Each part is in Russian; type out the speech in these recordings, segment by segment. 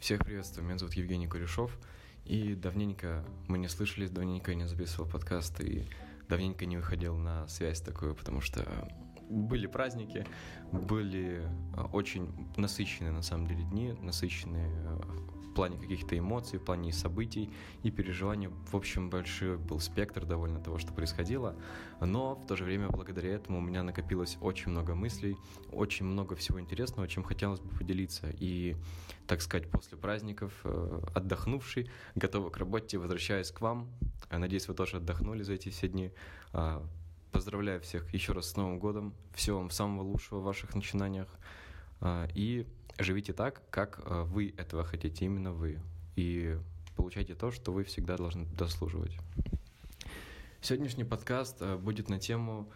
Всех приветствую, меня зовут Евгений Курешов, и давненько мы не слышались, давненько я не записывал подкаст, и давненько не выходил на связь такую, потому что были праздники, были а, очень насыщенные на самом деле дни, насыщенные а, в плане каких-то эмоций, в плане событий и переживаний. В общем, большой был спектр довольно того, что происходило. Но в то же время, благодаря этому, у меня накопилось очень много мыслей, очень много всего интересного, чем хотелось бы поделиться. И, так сказать, после праздников, э, отдохнувший, готовый к работе, возвращаясь к вам. Надеюсь, вы тоже отдохнули за эти все дни. Поздравляю всех еще раз с Новым годом. Всего вам самого лучшего в ваших начинаниях. А, и живите так, как а, вы этого хотите, именно вы. И получайте то, что вы всегда должны дослуживать. Сегодняшний подкаст а, будет на тему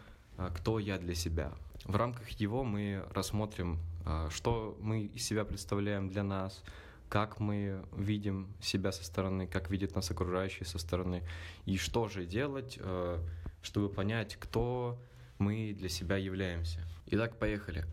«Кто я для себя?». В рамках его мы рассмотрим, что мы из себя представляем для нас, как мы видим себя со стороны, как видят нас окружающие со стороны, и что же делать, чтобы понять, кто мы для себя являемся. Итак, поехали.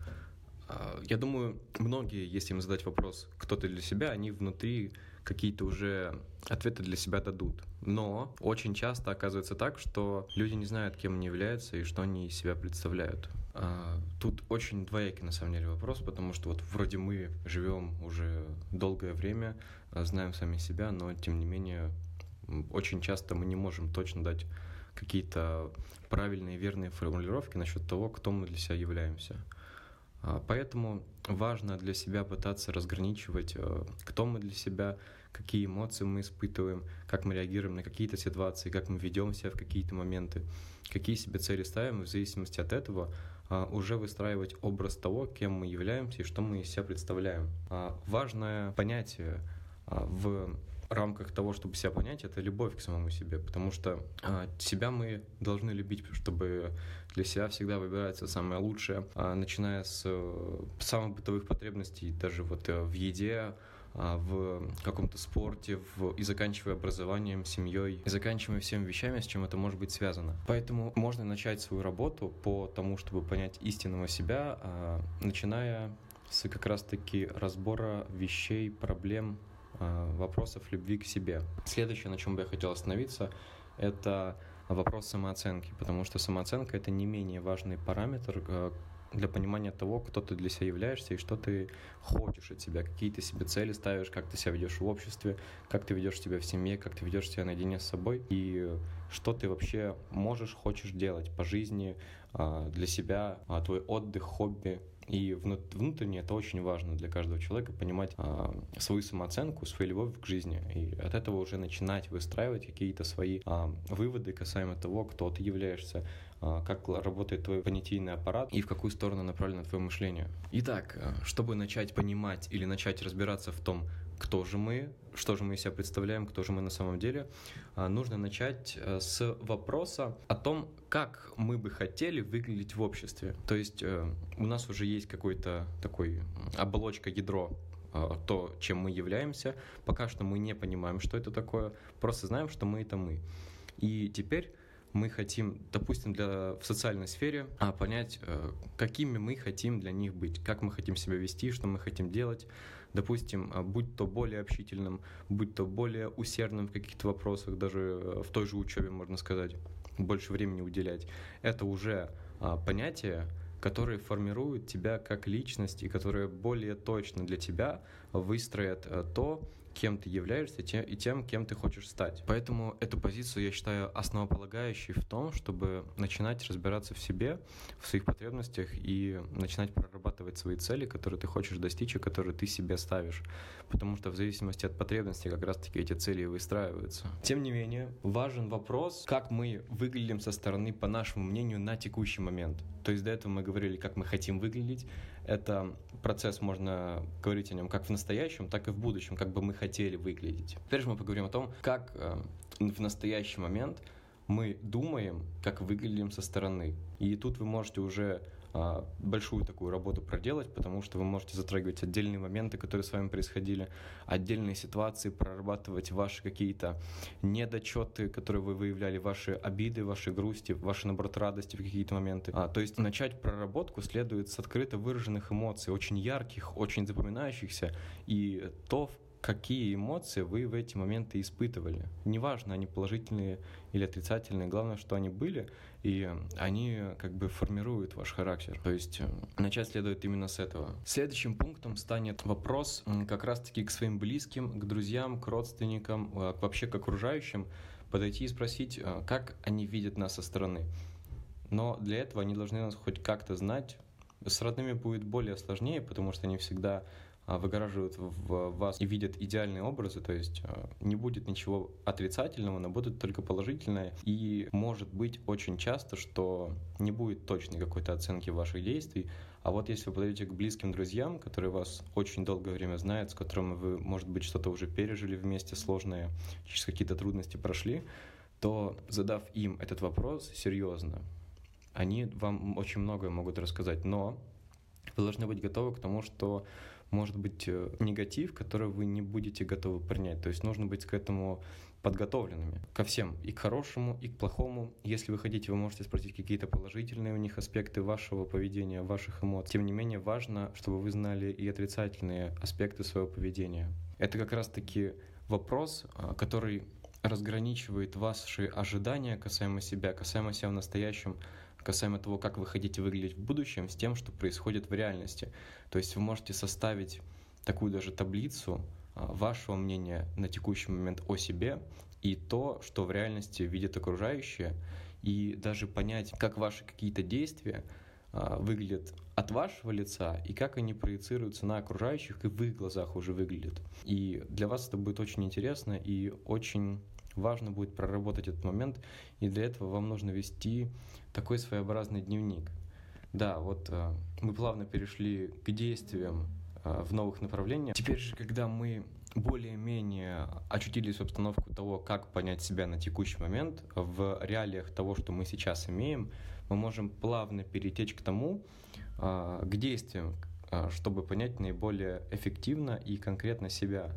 А, я думаю, многие, если им задать вопрос, кто ты для себя, они внутри какие-то уже ответы для себя дадут. Но очень часто оказывается так, что люди не знают, кем они являются и что они из себя представляют. А, тут очень двоякий на самом деле вопрос, потому что вот вроде мы живем уже долгое время, а, знаем сами себя, но тем не менее очень часто мы не можем точно дать какие-то правильные, верные формулировки насчет того, кто мы для себя являемся. А, поэтому важно для себя пытаться разграничивать, э, кто мы для себя, какие эмоции мы испытываем, как мы реагируем на какие-то ситуации, как мы ведем себя в какие-то моменты, какие себе цели ставим, и в зависимости от этого а, уже выстраивать образ того, кем мы являемся и что мы из себя представляем. А, важное понятие в рамках того, чтобы себя понять, это любовь к самому себе, потому что а, себя мы должны любить, чтобы для себя всегда выбирается самое лучшее, а, начиная с э, самых бытовых потребностей, даже вот э, в еде, а, в каком-то спорте, в, и заканчивая образованием, семьей, и заканчивая всеми вещами, с чем это может быть связано. Поэтому можно начать свою работу по тому, чтобы понять истинного себя, а, начиная с как раз-таки разбора вещей, проблем, вопросов любви к себе. Следующее, на чем бы я хотел остановиться, это вопрос самооценки, потому что самооценка — это не менее важный параметр э, для понимания того, кто ты для себя являешься и что ты хочешь от себя, какие ты себе цели ставишь, как ты себя ведешь в обществе, как ты ведешь себя в семье, как ты ведешь себя наедине с собой и что ты вообще можешь, хочешь делать по жизни э, для себя, твой отдых, хобби, и внутренне это очень важно для каждого человека, понимать а, свою самооценку, свою любовь к жизни. И от этого уже начинать выстраивать какие-то свои а, выводы касаемо того, кто ты являешься, а, как работает твой понятийный аппарат и в какую сторону направлено твое мышление. Итак, а, чтобы начать понимать или начать разбираться в том, кто же мы, что же мы из себя представляем, кто же мы на самом деле, а, нужно начать а, с вопроса о том, как мы бы хотели выглядеть в обществе. То есть э, у нас уже есть какой-то такой оболочка, ядро а, то, чем мы являемся. Пока что мы не понимаем, что это такое, просто знаем, что мы это мы. И теперь мы хотим, допустим, для, в социальной сфере а, понять, э, какими мы хотим для них быть, как мы хотим себя вести, что мы хотим делать. Допустим, а, будь то более общительным, будь то более усердным в каких-то вопросах, даже э, в той же учебе, можно сказать, больше времени уделять. Это уже а, понятие, которые формируют тебя как личность и которые более точно для тебя выстроят э, то, кем ты являешься и тем, кем ты хочешь стать. Поэтому эту позицию я считаю основополагающей в том, чтобы начинать разбираться в себе, в своих потребностях и начинать прорабатывать свои цели, которые ты хочешь достичь и которые ты себе ставишь. Потому что в зависимости от потребностей как раз-таки эти цели выстраиваются. Тем не менее, важен вопрос, как мы выглядим со стороны, по нашему мнению, на текущий момент. То есть до этого мы говорили, как мы хотим выглядеть. Это процесс, можно говорить о нем как в настоящем, так и в будущем, как бы мы хотели выглядеть. Теперь же мы поговорим о том, как э, в настоящий момент мы думаем, как выглядим со стороны. И тут вы можете уже большую такую работу проделать, потому что вы можете затрагивать отдельные моменты, которые с вами происходили, отдельные ситуации, прорабатывать ваши какие-то недочеты, которые вы выявляли, ваши обиды, ваши грусти, ваши, наоборот, радости в какие-то моменты. А, то есть начать проработку следует с открыто выраженных эмоций, очень ярких, очень запоминающихся, и то, какие эмоции вы в эти моменты испытывали. Неважно, они положительные или отрицательные, главное, что они были, и они как бы формируют ваш характер. То есть э, начать следует именно с этого. Следующим пунктом станет вопрос как раз-таки к своим близким, к друзьям, к родственникам, э, вообще к окружающим, подойти и спросить, э, как они видят нас со стороны. Но для этого они должны нас хоть как-то знать. С родными будет более сложнее, потому что они всегда а, выгораживают в вас и видят идеальные образы, то есть а, не будет ничего отрицательного, но будет только положительное. И может быть очень часто, что не будет точной какой-то оценки ваших действий, а вот если вы подойдете к близким друзьям, которые вас очень долгое время знают, с которыми вы, может быть, что-то уже пережили вместе сложное, через какие-то трудности прошли, то задав им этот вопрос серьезно, они вам очень многое могут рассказать, но вы должны быть готовы к тому, что может быть э, негатив, который вы не будете готовы принять. То есть нужно быть к этому подготовленными ко всем, и к хорошему, и к плохому. Если вы хотите, вы можете спросить какие-то положительные у них аспекты вашего поведения, ваших эмоций. Тем не менее, важно, чтобы вы знали и отрицательные аспекты своего поведения. Это как раз-таки вопрос, а, который разграничивает ваши ожидания касаемо себя, касаемо себя в настоящем, касаемо того, как вы хотите выглядеть в будущем, с тем, что происходит в реальности. То есть вы можете составить такую даже таблицу а, вашего мнения на текущий момент о себе и то, что в реальности видят окружающие, и даже понять, как ваши какие-то действия а, выглядят от вашего лица и как они проецируются на окружающих и в их глазах уже выглядят. И для вас это будет очень интересно и очень важно будет проработать этот момент, и для этого вам нужно вести такой своеобразный дневник. Да, вот э, мы плавно перешли к действиям э, в новых направлениях. Теперь же, когда мы более-менее очутились в обстановку того, как понять себя на текущий момент, в реалиях того, что мы сейчас имеем, мы можем плавно перетечь к тому, э, к действиям, чтобы понять наиболее эффективно и конкретно себя.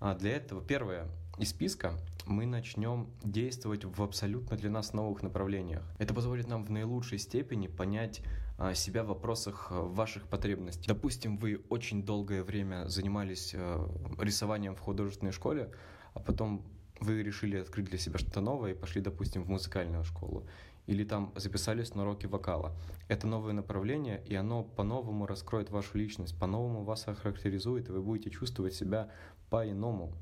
А для этого первое из списка мы начнем действовать в абсолютно для нас новых направлениях. Это позволит нам в наилучшей степени понять а, себя в вопросах а, ваших потребностей. Допустим, вы очень долгое время занимались а, рисованием в художественной школе, а потом вы решили открыть для себя что-то новое и пошли, допустим, в музыкальную школу. Или там записались на уроки вокала. Это новое направление, и оно по-новому раскроет вашу личность, по-новому вас охарактеризует, и вы будете чувствовать себя по-иному.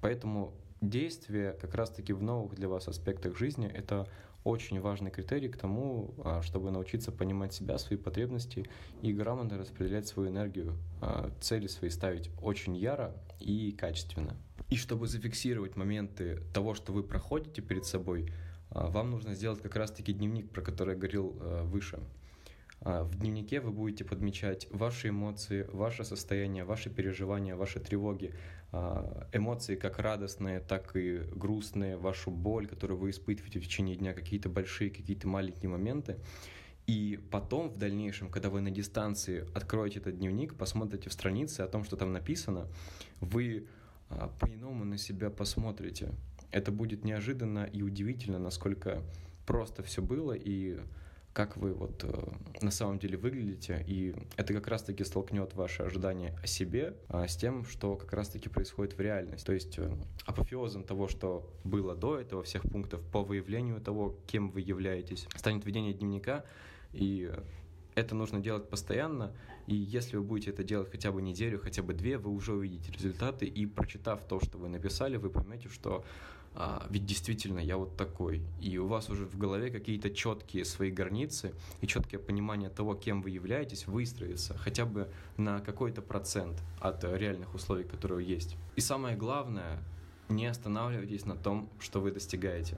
Поэтому действие как раз-таки в новых для вас аспектах жизни — это очень важный критерий к тому, а, чтобы научиться понимать себя, свои потребности и грамотно распределять свою энергию, а, цели свои ставить очень яро и качественно. И чтобы зафиксировать моменты того, что вы проходите перед собой, а, вам нужно сделать как раз-таки дневник, про который я говорил выше. А, в дневнике вы будете подмечать ваши эмоции, ваше состояние, ваши переживания, ваши тревоги, а, эмоции как радостные, так и грустные, вашу боль, которую вы испытываете в течение дня, какие-то большие, какие-то маленькие моменты. И потом, в дальнейшем, когда вы на дистанции откроете этот дневник, посмотрите в странице о том, что там написано, вы а, по-иному на себя посмотрите. Это будет неожиданно и удивительно, насколько просто все было, и как вы вот э, на самом деле выглядите, и это как раз-таки столкнет ваши ожидания о себе а, с тем, что как раз-таки происходит в реальности. То есть э, апофеозом того, что было до этого, всех пунктов по выявлению того, кем вы являетесь, станет ведение дневника, и это нужно делать постоянно, и если вы будете это делать хотя бы неделю, хотя бы две, вы уже увидите результаты, и прочитав то, что вы написали, вы поймете, что а, ведь действительно я вот такой, и у вас уже в голове какие-то четкие свои границы и четкое понимание того, кем вы являетесь, выстроится хотя бы на какой-то процент от реальных условий, которые есть. И самое главное, не останавливайтесь на том, что вы достигаете.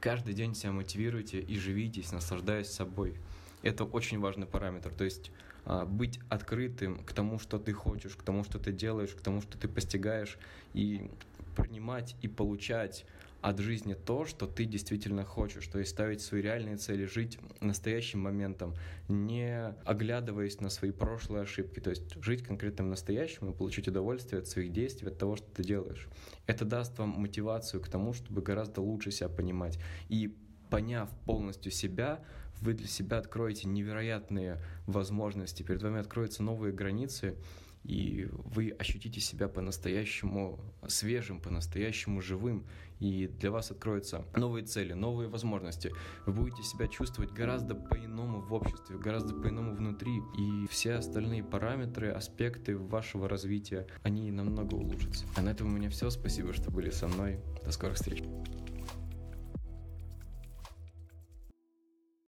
Каждый день себя мотивируйте и живитесь, наслаждаясь собой. Это очень важный параметр. То есть а, быть открытым к тому, что ты хочешь, к тому, что ты делаешь, к тому, что ты постигаешь, и принимать и получать от жизни то, что ты действительно хочешь, то есть ставить свои реальные цели, жить настоящим моментом, не оглядываясь на свои прошлые ошибки, то есть жить конкретным настоящим и получить удовольствие от своих действий, от того, что ты делаешь. Это даст вам мотивацию к тому, чтобы гораздо лучше себя понимать. И поняв полностью себя, вы для себя откроете невероятные возможности, перед вами откроются новые границы, и вы ощутите себя по-настоящему свежим, по-настоящему живым, и для вас откроются новые цели, новые возможности. Вы будете себя чувствовать гораздо по-иному в обществе, гораздо по-иному внутри, и все остальные параметры, аспекты вашего развития, они намного улучшатся. А на этом у меня все. Спасибо, что были со мной. До скорых встреч.